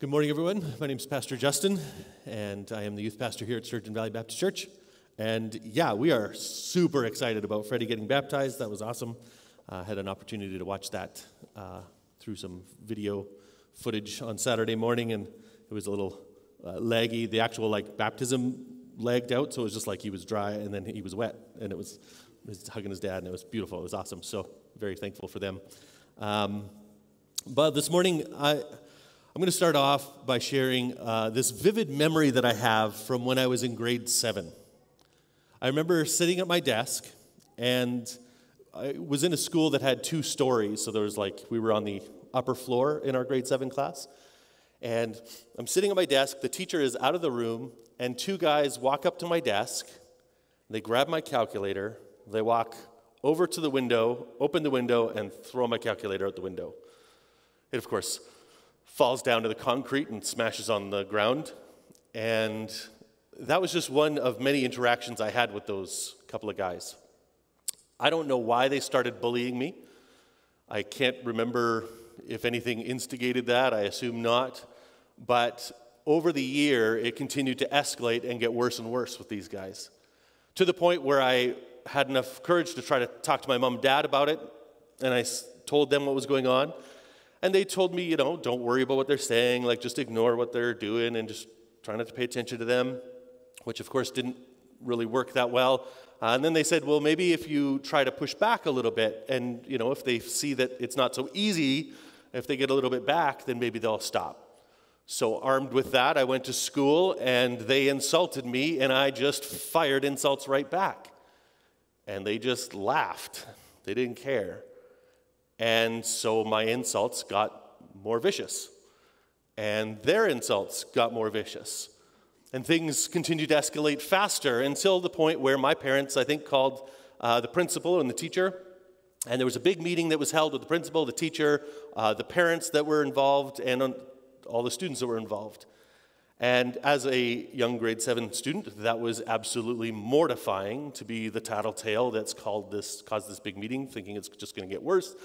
Good morning, everyone. My name is Pastor Justin, and I am the youth pastor here at Sturgeon Valley Baptist Church. And yeah, we are super excited about Freddie getting baptized. That was awesome. I uh, had an opportunity to watch that uh, through some video footage on Saturday morning, and it was a little uh, laggy. The actual like baptism lagged out, so it was just like he was dry and then he was wet, and it was, he was hugging his dad, and it was beautiful. It was awesome. So very thankful for them. Um, but this morning, I I'm going to start off by sharing uh, this vivid memory that I have from when I was in grade seven. I remember sitting at my desk, and I was in a school that had two stories. So there was like, we were on the upper floor in our grade seven class. And I'm sitting at my desk, the teacher is out of the room, and two guys walk up to my desk. They grab my calculator, they walk over to the window, open the window, and throw my calculator out the window. It, of course, falls down to the concrete and smashes on the ground. And that was just one of many interactions I had with those couple of guys. I don't know why they started bullying me. I can't remember if anything instigated that. I assume not. But over the year, it continued to escalate and get worse and worse with these guys to the point where I had enough courage to try to talk to my mom and dad about it. And I told them what was going on. And they told me, you know, don't worry about what they're saying, like just ignore what they're doing and just try not to pay attention to them, which of course didn't really work that well. Uh, and then they said, well, maybe if you try to push back a little bit, and you know, if they see that it's not so easy, if they get a little bit back, then maybe they'll stop. So, armed with that, I went to school and they insulted me, and I just fired insults right back. And they just laughed. They didn't care. And so my insults got more vicious, and their insults got more vicious. And things continued to escalate faster until the point where my parents, I think, called uh, the principal and the teacher. And there was a big meeting that was held with the principal, the teacher, uh, the parents that were involved, and all the students that were involved. And as a young grade seven student, that was absolutely mortifying to be the tattletale that's called this, caused this big meeting, thinking it's just going to get worse.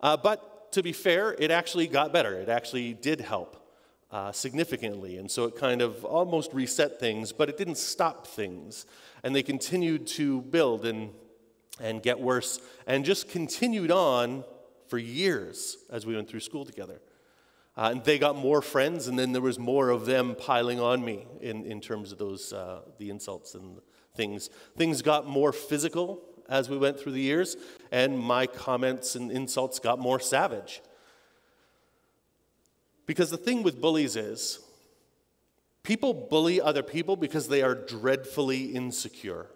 Uh, but to be fair, it actually got better. It actually did help uh, significantly. And so it kind of almost reset things, but it didn't stop things. And they continued to build and, and get worse and just continued on for years as we went through school together. Uh, and they got more friends, and then there was more of them piling on me in, in terms of those uh, the insults and things. Things got more physical as we went through the years, and my comments and insults got more savage. Because the thing with bullies is, people bully other people because they are dreadfully insecure.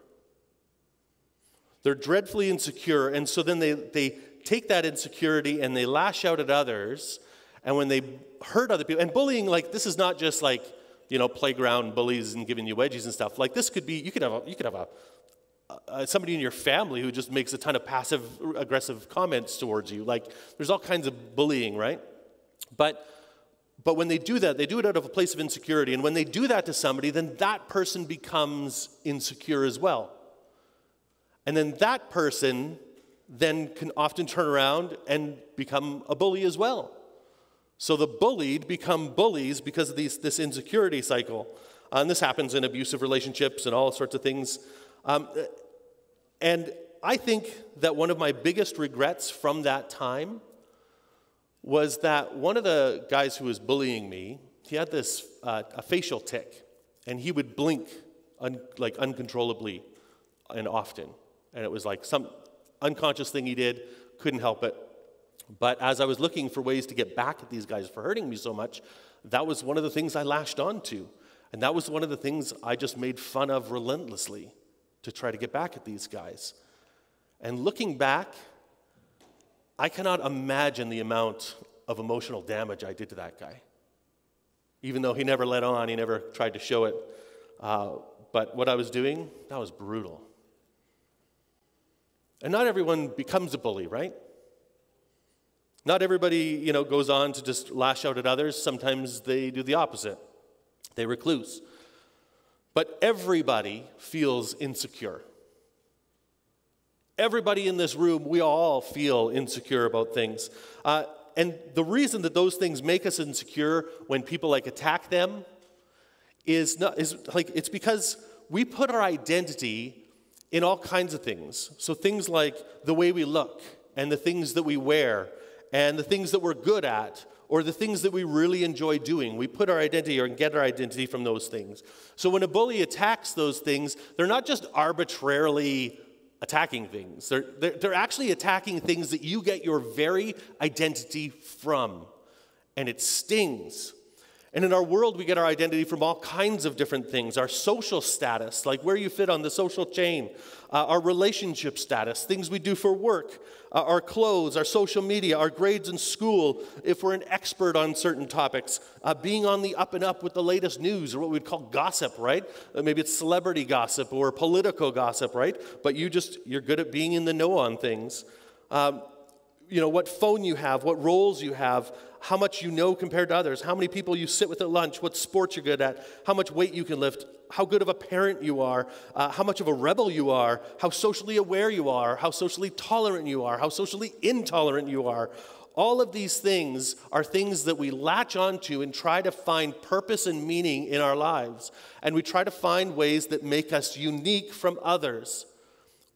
They're dreadfully insecure, and so then they, they take that insecurity and they lash out at others. And when they hurt other people, and bullying, like, this is not just like, you know, playground bullies and giving you wedgies and stuff. Like, this could be, you could have a, you could have a uh, somebody in your family who just makes a ton of passive aggressive comments towards you. Like there's all kinds of bullying, right? But but when they do that, they do it out of a place of insecurity. And when they do that to somebody, then that person becomes insecure as well. And then that person then can often turn around and become a bully as well. So the bullied become bullies because of these, this insecurity cycle. Uh, and this happens in abusive relationships and all sorts of things. Um, and I think that one of my biggest regrets from that time was that one of the guys who was bullying me, he had this uh, a facial tic, and he would blink un, like uncontrollably and often, and it was like some unconscious thing he did, couldn't help it. But as I was looking for ways to get back at these guys for hurting me so much, that was one of the things I lashed onto, and that was one of the things I just made fun of relentlessly to try to get back at these guys. And looking back, I cannot imagine the amount of emotional damage I did to that guy. Even though he never let on, he never tried to show it. Uh, but what I was doing, that was brutal. And not everyone becomes a bully, right? Not everybody, you know, goes on to just lash out at others. Sometimes they do the opposite. They recluse. But everybody feels insecure. Everybody in this room, we all feel insecure about things. Uh, and the reason that those things make us insecure when people like attack them is not is like it's because we put our identity in all kinds of things. So things like the way we look and the things that we wear and the things that we're good at or the things that we really enjoy doing. We put our identity or get our identity from those things. So when a bully attacks those things, they're not just arbitrarily attacking things, they're, they're, they're actually attacking things that you get your very identity from. And it stings. And in our world, we get our identity from all kinds of different things our social status, like where you fit on the social chain, uh, our relationship status, things we do for work, uh, our clothes, our social media, our grades in school, if we're an expert on certain topics, uh, being on the up and up with the latest news, or what we'd call gossip, right? Uh, maybe it's celebrity gossip or political gossip, right? But you just, you're good at being in the know on things. Um, you know, what phone you have, what roles you have, how much you know compared to others, how many people you sit with at lunch, what sports you're good at, how much weight you can lift, how good of a parent you are, uh, how much of a rebel you are, how socially aware you are, how socially tolerant you are, how socially intolerant you are. All of these things are things that we latch onto and try to find purpose and meaning in our lives. And we try to find ways that make us unique from others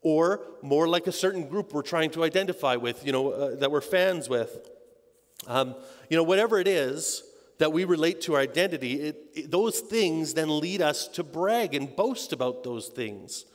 or more like a certain group we're trying to identify with, you know, uh, that we're fans with. Um, you know, whatever it is that we relate to our identity, it, it, those things then lead us to brag and boast about those things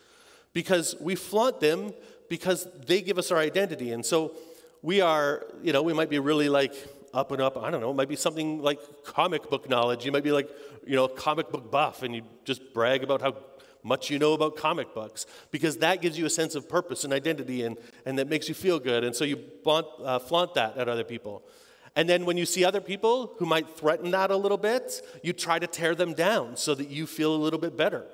because we flaunt them because they give us our identity. And so we are, you know, we might be really like up and up. I don't know, it might be something like comic book knowledge. You might be like, you know, comic book buff and you just brag about how much you know about comic books because that gives you a sense of purpose and identity and, and that makes you feel good. And so you flaunt, uh, flaunt that at other people. And then when you see other people who might threaten that a little bit, you try to tear them down so that you feel a little bit better.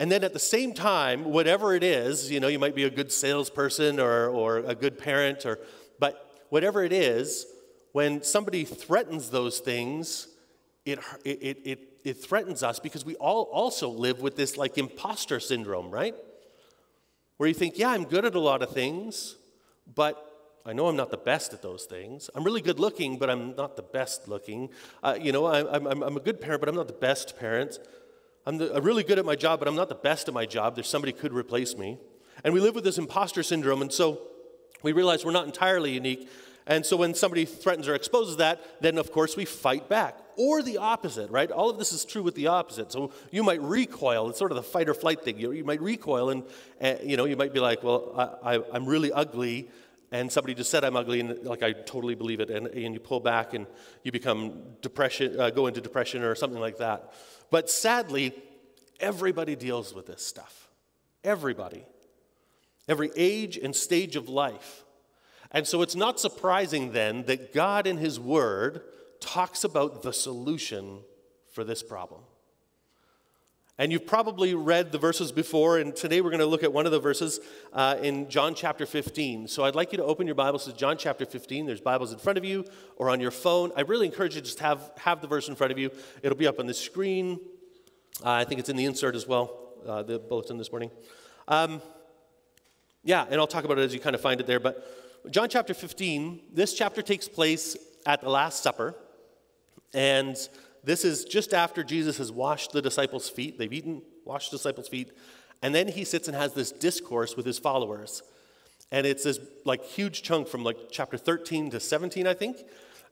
And then at the same time, whatever it is, you know, you might be a good salesperson or, or a good parent, or, but whatever it is, when somebody threatens those things, it, it, it, it threatens us because we all also live with this like imposter syndrome, right? Where you think, yeah, I'm good at a lot of things, but I know I'm not the best at those things. I'm really good looking, but I'm not the best looking. Uh, you know, I'm, I'm, I'm a good parent, but I'm not the best parent. I'm, the, I'm really good at my job, but I'm not the best at my job. There's somebody could replace me. And we live with this imposter syndrome, and so we realize we're not entirely unique. And so when somebody threatens or exposes that, then of course we fight back. Or the opposite, right? All of this is true with the opposite. So you might recoil. It's sort of the fight or flight thing. You, you might recoil, and you know you might be like, "Well, I, I, I'm really ugly and somebody just said I'm ugly, and like I totally believe it, and, and you pull back and you become depression, uh, go into depression or something like that. But sadly, everybody deals with this stuff. Everybody. Every age and stage of life. And so it's not surprising then that God in His Word talks about the solution for this problem. And you've probably read the verses before, and today we're going to look at one of the verses uh, in John chapter 15. So I'd like you to open your Bibles to John chapter 15. There's Bibles in front of you or on your phone. I really encourage you to just have, have the verse in front of you. It'll be up on the screen. Uh, I think it's in the insert as well, uh, the bulletin this morning. Um, yeah, and I'll talk about it as you kind of find it there. But John chapter 15, this chapter takes place at the Last Supper. And this is just after Jesus has washed the disciples' feet. They've eaten, washed the disciples' feet. And then he sits and has this discourse with his followers. And it's this like huge chunk from like chapter 13 to 17, I think.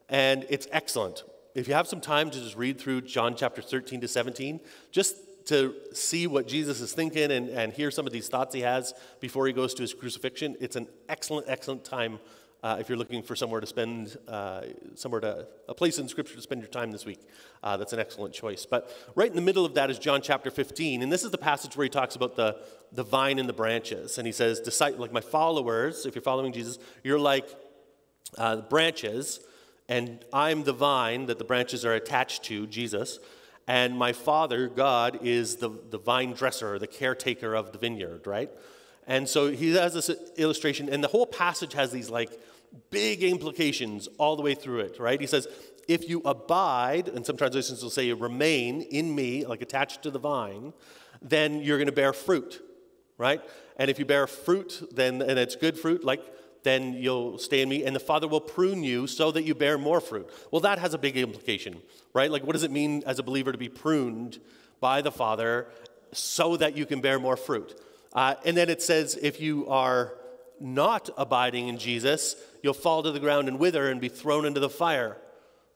And it's excellent. If you have some time to just read through John chapter 13 to 17, just to see what Jesus is thinking and, and hear some of these thoughts he has before he goes to his crucifixion, it's an excellent, excellent time uh, if you're looking for somewhere to spend, uh, somewhere to, a place in Scripture to spend your time this week, uh, that's an excellent choice. But right in the middle of that is John chapter 15. And this is the passage where he talks about the, the vine and the branches. And he says, like my followers, if you're following Jesus, you're like uh, branches, and I'm the vine that the branches are attached to, Jesus. And my Father, God, is the, the vine dresser, the caretaker of the vineyard, right? And so he has this illustration, and the whole passage has these like big implications all the way through it, right? He says, If you abide, and some translations will say remain in me, like attached to the vine, then you're going to bear fruit, right? And if you bear fruit, then, and it's good fruit, like then you'll stay in me, and the Father will prune you so that you bear more fruit. Well, that has a big implication, right? Like, what does it mean as a believer to be pruned by the Father so that you can bear more fruit? Uh, and then it says, if you are not abiding in Jesus, you'll fall to the ground and wither and be thrown into the fire.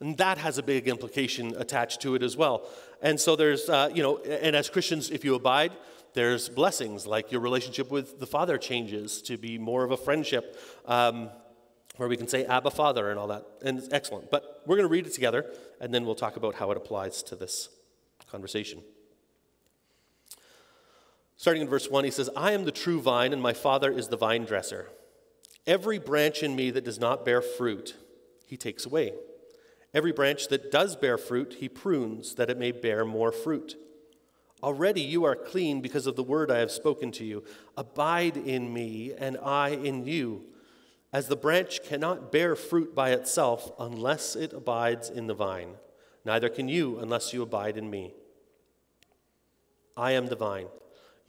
And that has a big implication attached to it as well. And so there's, uh, you know, and as Christians, if you abide, there's blessings like your relationship with the Father changes to be more of a friendship um, where we can say Abba Father and all that. And it's excellent. But we're going to read it together and then we'll talk about how it applies to this conversation. Starting in verse 1, he says, I am the true vine, and my Father is the vine dresser. Every branch in me that does not bear fruit, he takes away. Every branch that does bear fruit, he prunes, that it may bear more fruit. Already you are clean because of the word I have spoken to you. Abide in me, and I in you. As the branch cannot bear fruit by itself unless it abides in the vine, neither can you unless you abide in me. I am the vine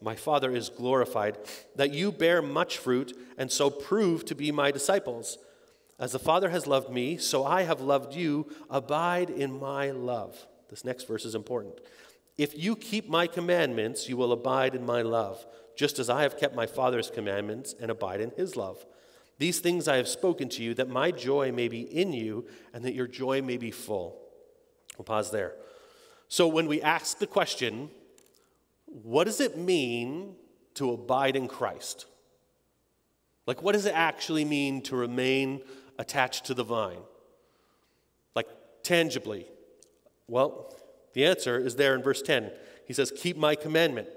my Father is glorified, that you bear much fruit and so prove to be my disciples. As the Father has loved me, so I have loved you. Abide in my love. This next verse is important. If you keep my commandments, you will abide in my love, just as I have kept my Father's commandments and abide in his love. These things I have spoken to you, that my joy may be in you and that your joy may be full. We'll pause there. So, when we ask the question, what does it mean to abide in Christ? Like, what does it actually mean to remain attached to the vine? Like, tangibly. Well, the answer is there in verse 10. He says, Keep my commandment.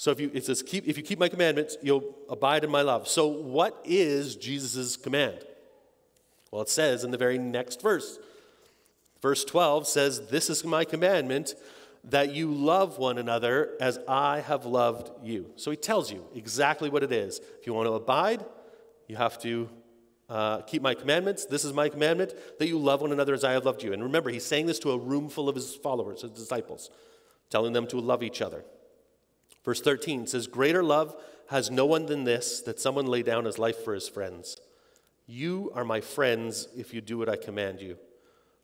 So if you, it says, keep, if you keep my commandments, you'll abide in my love. So, what is Jesus' command? Well, it says in the very next verse. Verse 12 says, This is my commandment that you love one another as I have loved you. So he tells you exactly what it is. If you want to abide, you have to uh, keep my commandments. This is my commandment that you love one another as I have loved you. And remember, he's saying this to a room full of his followers, his disciples, telling them to love each other. Verse 13 says, Greater love has no one than this, that someone lay down his life for his friends. You are my friends if you do what I command you.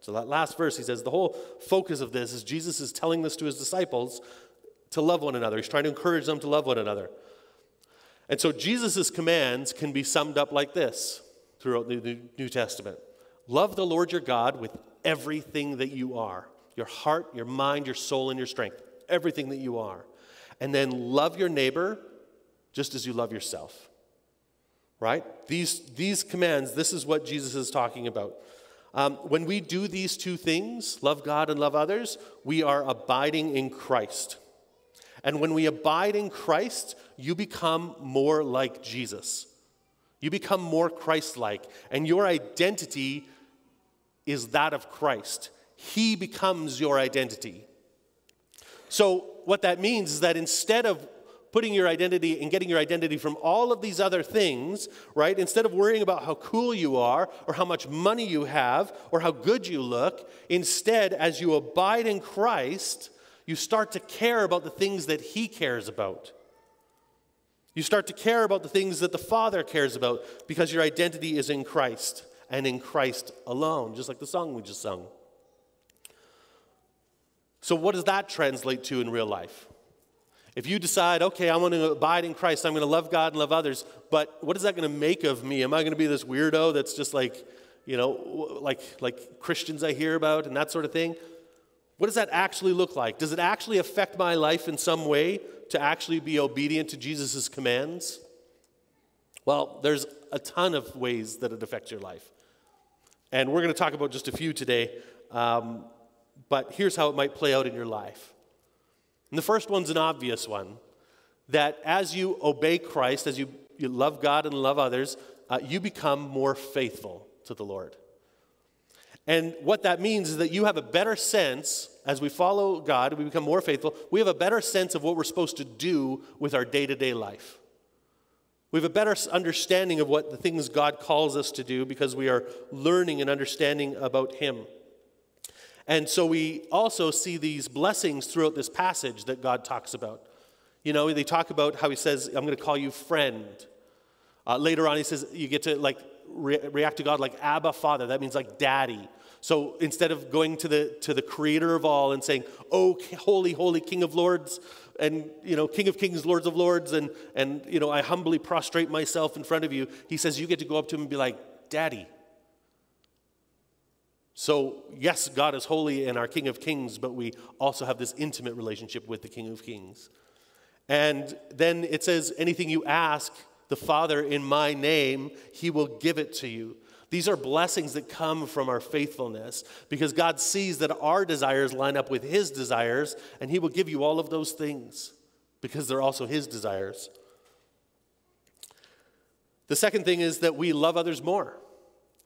So, that last verse, he says, the whole focus of this is Jesus is telling this to his disciples to love one another. He's trying to encourage them to love one another. And so, Jesus' commands can be summed up like this throughout the New Testament Love the Lord your God with everything that you are your heart, your mind, your soul, and your strength, everything that you are. And then love your neighbor just as you love yourself. Right? These, these commands, this is what Jesus is talking about. Um, when we do these two things, love God and love others, we are abiding in Christ. And when we abide in Christ, you become more like Jesus. You become more Christ like, and your identity is that of Christ. He becomes your identity. So, what that means is that instead of putting your identity and getting your identity from all of these other things, right? Instead of worrying about how cool you are or how much money you have or how good you look, instead, as you abide in Christ, you start to care about the things that He cares about. You start to care about the things that the Father cares about because your identity is in Christ and in Christ alone, just like the song we just sung. So, what does that translate to in real life? If you decide, okay, I want to abide in Christ, I'm going to love God and love others, but what is that going to make of me? Am I going to be this weirdo that's just like, you know, like, like Christians I hear about and that sort of thing? What does that actually look like? Does it actually affect my life in some way to actually be obedient to Jesus' commands? Well, there's a ton of ways that it affects your life. And we're going to talk about just a few today, um, but here's how it might play out in your life. And the first one's an obvious one that as you obey Christ, as you, you love God and love others, uh, you become more faithful to the Lord. And what that means is that you have a better sense, as we follow God, we become more faithful, we have a better sense of what we're supposed to do with our day to day life. We have a better understanding of what the things God calls us to do because we are learning and understanding about Him. And so we also see these blessings throughout this passage that God talks about. You know, they talk about how He says, I'm going to call you friend. Uh, later on, He says, you get to like re- react to God like Abba, Father. That means like daddy. So instead of going to the, to the creator of all and saying, Oh, holy, holy King of Lords, and you know king of kings lords of lords and and you know i humbly prostrate myself in front of you he says you get to go up to him and be like daddy so yes god is holy and our king of kings but we also have this intimate relationship with the king of kings and then it says anything you ask the father in my name he will give it to you these are blessings that come from our faithfulness because God sees that our desires line up with His desires, and He will give you all of those things because they're also His desires. The second thing is that we love others more.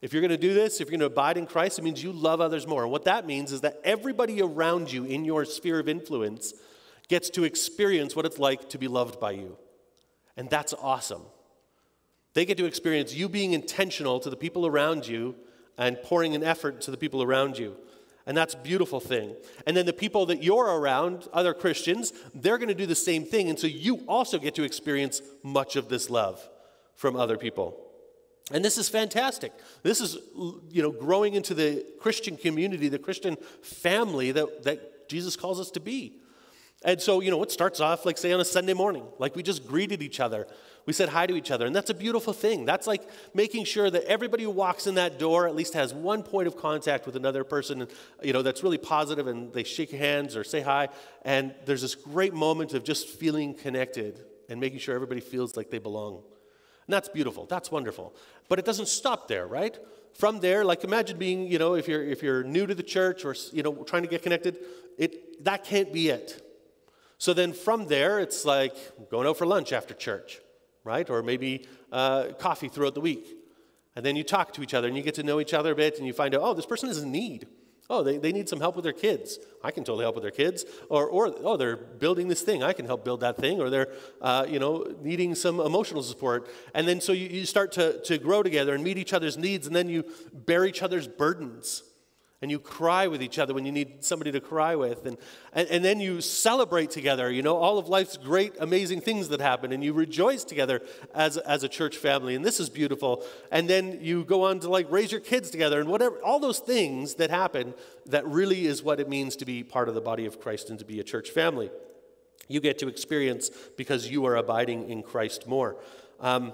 If you're going to do this, if you're going to abide in Christ, it means you love others more. And what that means is that everybody around you in your sphere of influence gets to experience what it's like to be loved by you. And that's awesome. They get to experience you being intentional to the people around you and pouring an effort to the people around you. And that's a beautiful thing. And then the people that you're around, other Christians, they're going to do the same thing. And so you also get to experience much of this love from other people. And this is fantastic. This is, you know, growing into the Christian community, the Christian family that, that Jesus calls us to be. And so, you know, it starts off like, say, on a Sunday morning, like we just greeted each other. We said hi to each other. And that's a beautiful thing. That's like making sure that everybody who walks in that door at least has one point of contact with another person, you know, that's really positive and they shake hands or say hi. And there's this great moment of just feeling connected and making sure everybody feels like they belong. And that's beautiful. That's wonderful. But it doesn't stop there, right? From there, like imagine being, you know, if you're if you're new to the church or you know trying to get connected, it that can't be it. So then from there, it's like going out for lunch after church, right? Or maybe uh, coffee throughout the week. And then you talk to each other and you get to know each other a bit and you find out, oh, this person is in need. Oh, they, they need some help with their kids. I can totally help with their kids. Or, or oh, they're building this thing. I can help build that thing. Or they're, uh, you know, needing some emotional support. And then so you, you start to, to grow together and meet each other's needs. And then you bear each other's burdens and you cry with each other when you need somebody to cry with and, and, and, then you celebrate together you know all of life's great amazing things that happen and you rejoice together as, as a church family and this is beautiful. And then you go on to like raise your kids together and whatever all those things that happen that really is what it means to be part of the body of christ and to be a church family. You get to experience because you are abiding in christ more. Um,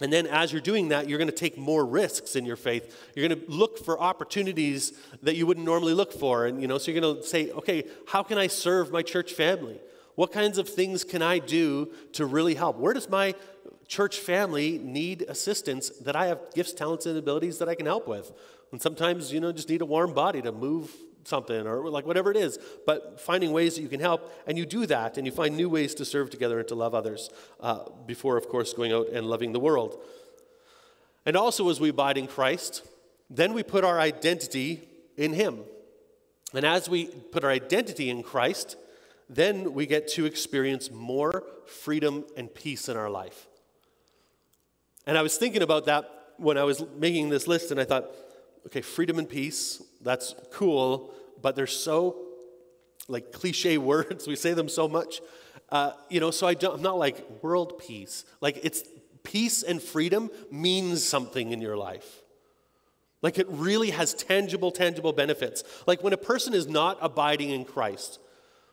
and then, as you're doing that, you're going to take more risks in your faith. You're going to look for opportunities that you wouldn't normally look for. And, you know, so you're going to say, okay, how can I serve my church family? What kinds of things can I do to really help? Where does my church family need assistance that I have gifts, talents, and abilities that I can help with? And sometimes, you know, just need a warm body to move something or like whatever it is, but finding ways that you can help. And you do that and you find new ways to serve together and to love others uh, before, of course, going out and loving the world. And also, as we abide in Christ, then we put our identity in Him. And as we put our identity in Christ, then we get to experience more freedom and peace in our life. And I was thinking about that when I was making this list, and I thought, okay, freedom and peace, that's cool, but they're so like cliche words. We say them so much. Uh, you know, so I don't, I'm not like world peace. Like it's peace and freedom means something in your life. Like it really has tangible, tangible benefits. Like when a person is not abiding in Christ,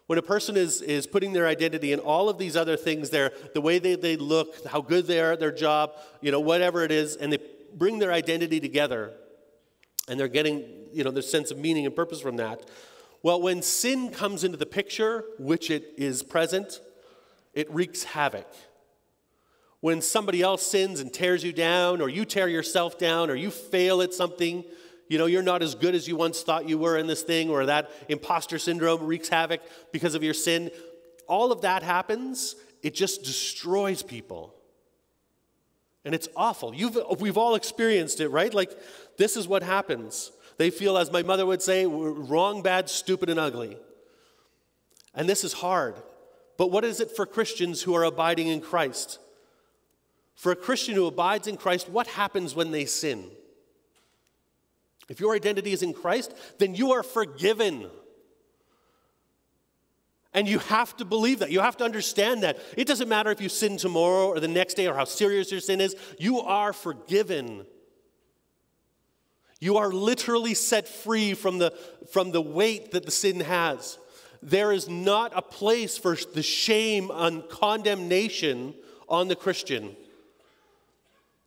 when a person is, is putting their identity in all of these other things there, the way they, they look, how good they are at their job, you know, whatever it is, and they bring their identity together, and they're getting, you know, their sense of meaning and purpose from that. Well, when sin comes into the picture, which it is present, it wreaks havoc. When somebody else sins and tears you down, or you tear yourself down, or you fail at something, you know, you're not as good as you once thought you were in this thing, or that imposter syndrome wreaks havoc because of your sin. All of that happens, it just destroys people. And it's awful. You've, we've all experienced it, right? Like, this is what happens. They feel, as my mother would say, wrong, bad, stupid, and ugly. And this is hard. But what is it for Christians who are abiding in Christ? For a Christian who abides in Christ, what happens when they sin? If your identity is in Christ, then you are forgiven. And you have to believe that. You have to understand that. It doesn't matter if you sin tomorrow or the next day or how serious your sin is, you are forgiven. You are literally set free from the, from the weight that the sin has. There is not a place for the shame and condemnation on the Christian.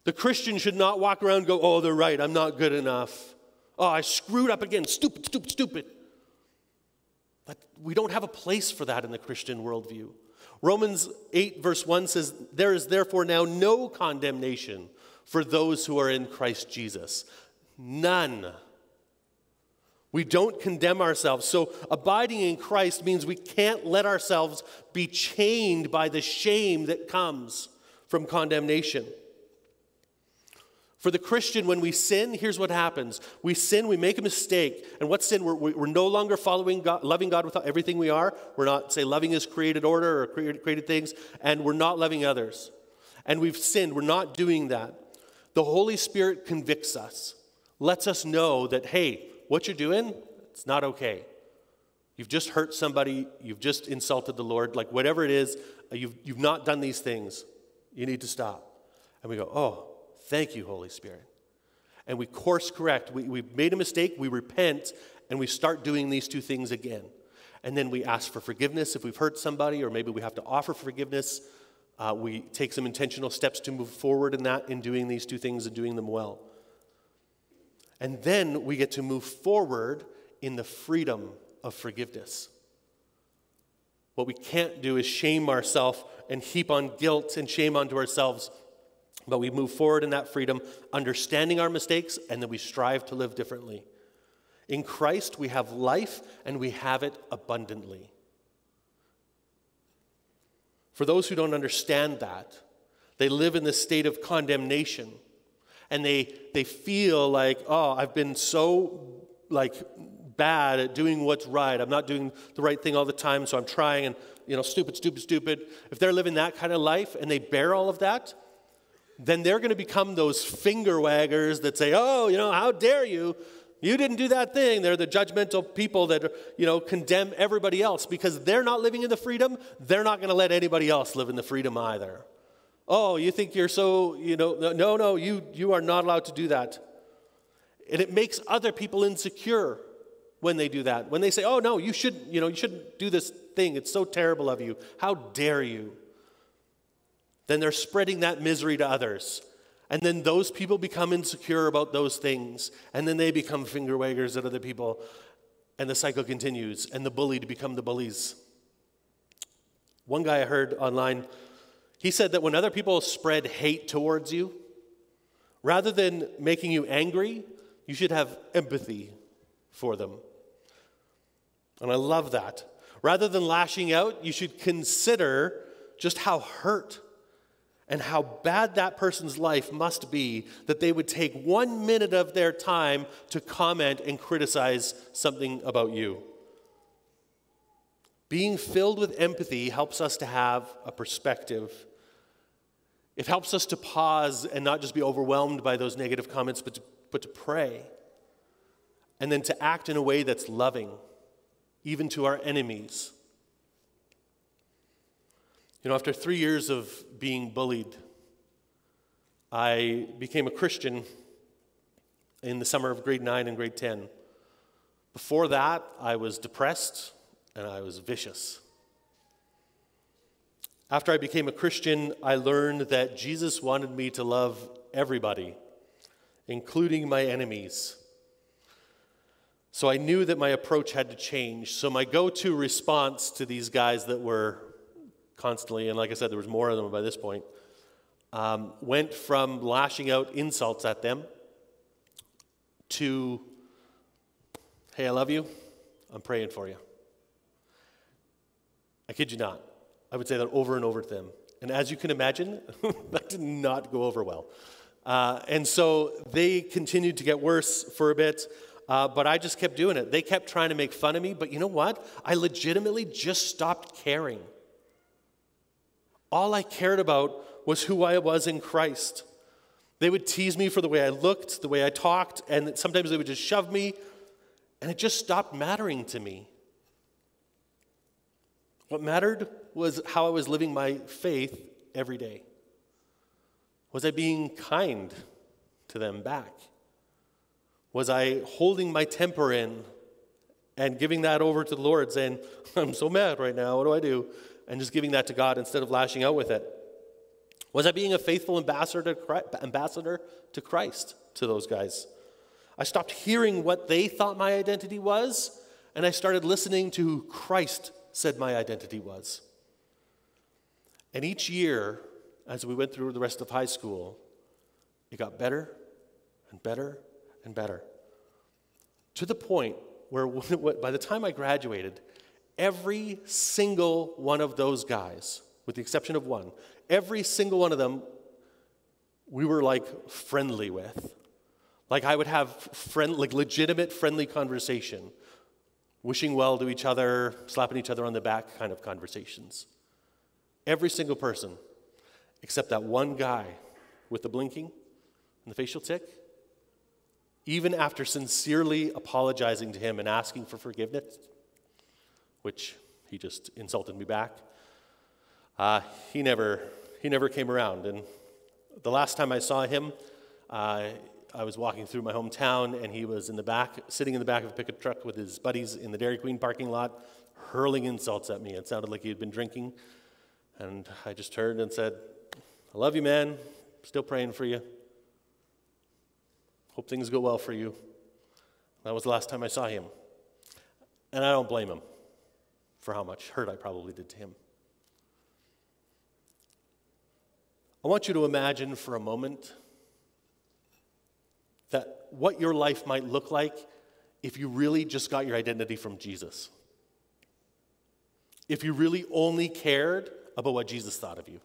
The Christian should not walk around go, Oh, they're right, I'm not good enough. Oh, I screwed up again. Stupid, stupid, stupid. But we don't have a place for that in the Christian worldview. Romans 8, verse 1 says, There is therefore now no condemnation for those who are in Christ Jesus. None. We don't condemn ourselves. So, abiding in Christ means we can't let ourselves be chained by the shame that comes from condemnation. For the Christian, when we sin, here's what happens. We sin, we make a mistake. And what sin? We're, we're no longer following God, loving God with everything we are. We're not, say, loving His created order or created things, and we're not loving others. And we've sinned. We're not doing that. The Holy Spirit convicts us, lets us know that, hey, what you're doing, it's not okay. You've just hurt somebody, you've just insulted the Lord, like whatever it is, you've, you've not done these things. You need to stop. And we go, oh, Thank you, Holy Spirit. And we course correct. We, we made a mistake, we repent, and we start doing these two things again. And then we ask for forgiveness if we've hurt somebody, or maybe we have to offer forgiveness. Uh, we take some intentional steps to move forward in that, in doing these two things and doing them well. And then we get to move forward in the freedom of forgiveness. What we can't do is shame ourselves and heap on guilt and shame onto ourselves but we move forward in that freedom, understanding our mistakes, and then we strive to live differently. In Christ, we have life and we have it abundantly. For those who don't understand that, they live in this state of condemnation and they, they feel like, oh, I've been so like bad at doing what's right. I'm not doing the right thing all the time, so I'm trying and, you know, stupid, stupid, stupid. If they're living that kind of life and they bear all of that, then they're going to become those finger waggers that say, oh, you know, how dare you? You didn't do that thing. They're the judgmental people that, you know, condemn everybody else because they're not living in the freedom. They're not going to let anybody else live in the freedom either. Oh, you think you're so, you know, no, no, you, you are not allowed to do that. And it makes other people insecure when they do that. When they say, oh, no, you shouldn't, you know, you shouldn't do this thing. It's so terrible of you. How dare you? Then they're spreading that misery to others. And then those people become insecure about those things. And then they become finger waggers at other people. And the cycle continues. And the bullied become the bullies. One guy I heard online, he said that when other people spread hate towards you, rather than making you angry, you should have empathy for them. And I love that. Rather than lashing out, you should consider just how hurt and how bad that person's life must be that they would take one minute of their time to comment and criticize something about you. Being filled with empathy helps us to have a perspective. It helps us to pause and not just be overwhelmed by those negative comments, but to, but to pray. And then to act in a way that's loving, even to our enemies. You know, after three years of being bullied, I became a Christian in the summer of grade 9 and grade 10. Before that, I was depressed and I was vicious. After I became a Christian, I learned that Jesus wanted me to love everybody, including my enemies. So I knew that my approach had to change. So my go to response to these guys that were constantly, and like I said, there was more of them by this point, um, went from lashing out insults at them to, hey, I love you, I'm praying for you. I kid you not. I would say that over and over to them. And as you can imagine, that did not go over well. Uh, and so they continued to get worse for a bit, uh, but I just kept doing it. They kept trying to make fun of me, but you know what? I legitimately just stopped caring. All I cared about was who I was in Christ. They would tease me for the way I looked, the way I talked, and sometimes they would just shove me, and it just stopped mattering to me. What mattered was how I was living my faith every day. Was I being kind to them back? Was I holding my temper in and giving that over to the Lord, saying, I'm so mad right now, what do I do? And just giving that to God instead of lashing out with it. Was I being a faithful ambassador to Christ, ambassador to Christ to those guys? I stopped hearing what they thought my identity was, and I started listening to who Christ said my identity was. And each year, as we went through the rest of high school, it got better and better and better. To the point where by the time I graduated, every single one of those guys, with the exception of one, every single one of them, we were like friendly with. Like I would have friend, like legitimate friendly conversation, wishing well to each other, slapping each other on the back kind of conversations. Every single person, except that one guy with the blinking and the facial tic, even after sincerely apologizing to him and asking for forgiveness, which he just insulted me back, uh, he, never, he never came around. And the last time I saw him, uh, I was walking through my hometown, and he was in the back, sitting in the back of a pickup truck with his buddies in the Dairy Queen parking lot, hurling insults at me. It sounded like he had been drinking. And I just turned and said, I love you, man. Still praying for you. Hope things go well for you. That was the last time I saw him. And I don't blame him for how much hurt I probably did to him. I want you to imagine for a moment that what your life might look like if you really just got your identity from Jesus. If you really only cared about what Jesus thought of you.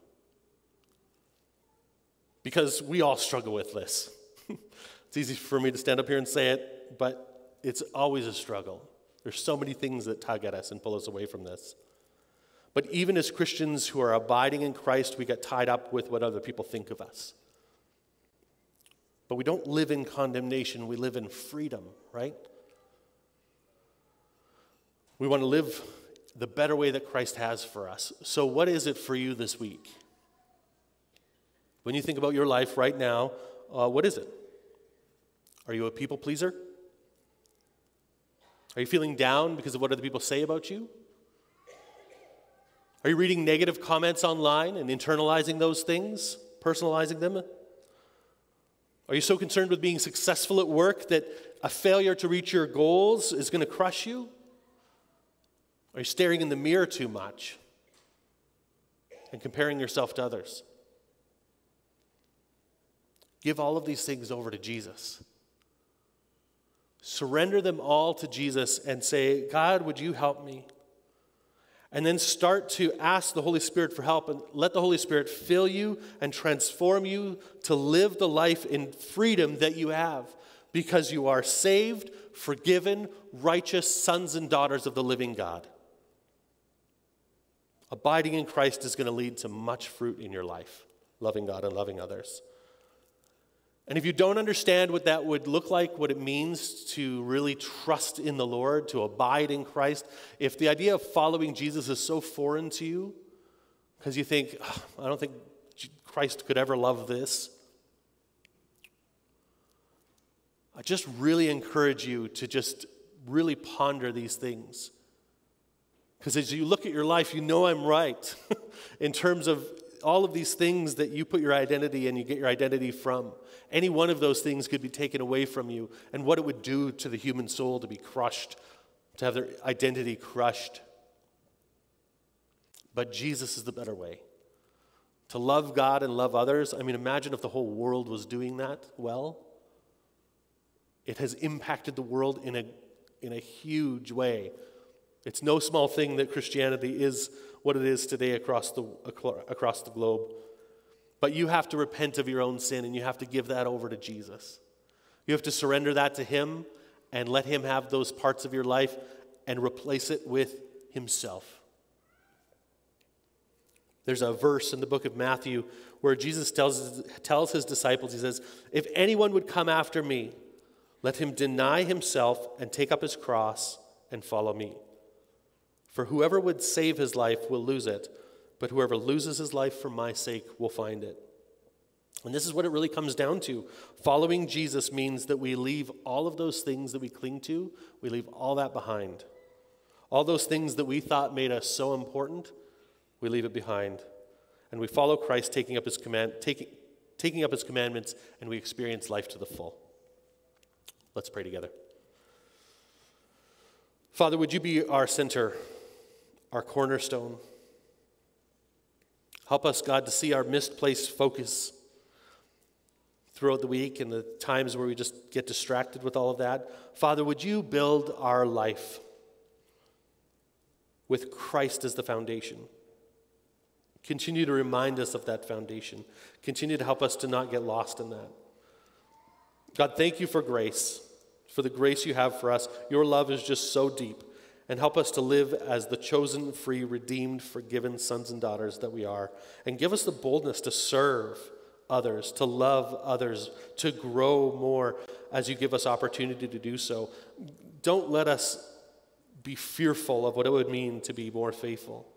Because we all struggle with this. It's easy for me to stand up here and say it, but it's always a struggle. There's so many things that tug at us and pull us away from this. But even as Christians who are abiding in Christ, we get tied up with what other people think of us. But we don't live in condemnation, we live in freedom, right? We want to live the better way that Christ has for us. So, what is it for you this week? When you think about your life right now, uh, what is it? Are you a people pleaser? Are you feeling down because of what other people say about you? Are you reading negative comments online and internalizing those things, personalizing them? Are you so concerned with being successful at work that a failure to reach your goals is going to crush you? Are you staring in the mirror too much and comparing yourself to others? Give all of these things over to Jesus. Surrender them all to Jesus and say, God, would you help me? And then start to ask the Holy Spirit for help and let the Holy Spirit fill you and transform you to live the life in freedom that you have because you are saved, forgiven, righteous sons and daughters of the living God. Abiding in Christ is going to lead to much fruit in your life, loving God and loving others. And if you don't understand what that would look like, what it means to really trust in the Lord, to abide in Christ, if the idea of following Jesus is so foreign to you, because you think, I don't think Christ could ever love this, I just really encourage you to just really ponder these things. Because as you look at your life, you know I'm right in terms of all of these things that you put your identity in, you get your identity from, any one of those things could be taken away from you, and what it would do to the human soul to be crushed, to have their identity crushed. But Jesus is the better way. To love God and love others, I mean, imagine if the whole world was doing that well. It has impacted the world in a, in a huge way. It's no small thing that Christianity is what it is today across the, across the globe. But you have to repent of your own sin and you have to give that over to Jesus. You have to surrender that to Him and let Him have those parts of your life and replace it with Himself. There's a verse in the book of Matthew where Jesus tells, tells his disciples, He says, If anyone would come after me, let him deny himself and take up his cross and follow me. For whoever would save his life will lose it, but whoever loses his life for my sake will find it. And this is what it really comes down to. Following Jesus means that we leave all of those things that we cling to, we leave all that behind. All those things that we thought made us so important, we leave it behind. And we follow Christ taking up his command, taking, taking up his commandments, and we experience life to the full. Let's pray together. Father, would you be our center our cornerstone. Help us, God, to see our misplaced focus throughout the week and the times where we just get distracted with all of that. Father, would you build our life with Christ as the foundation? Continue to remind us of that foundation. Continue to help us to not get lost in that. God, thank you for grace, for the grace you have for us. Your love is just so deep and help us to live as the chosen, free, redeemed, forgiven sons and daughters that we are. And give us the boldness to serve others, to love others, to grow more as you give us opportunity to do so. Don't let us be fearful of what it would mean to be more faithful.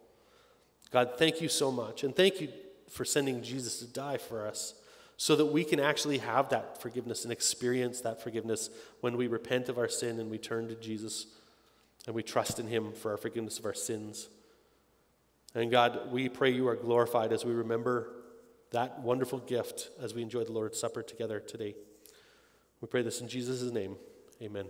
God, thank you so much. And thank you for sending Jesus to die for us so that we can actually have that forgiveness and experience that forgiveness when we repent of our sin and we turn to Jesus and we trust in Him for our forgiveness of our sins. And God, we pray you are glorified as we remember that wonderful gift as we enjoy the Lord's Supper together today. We pray this in Jesus' name. Amen.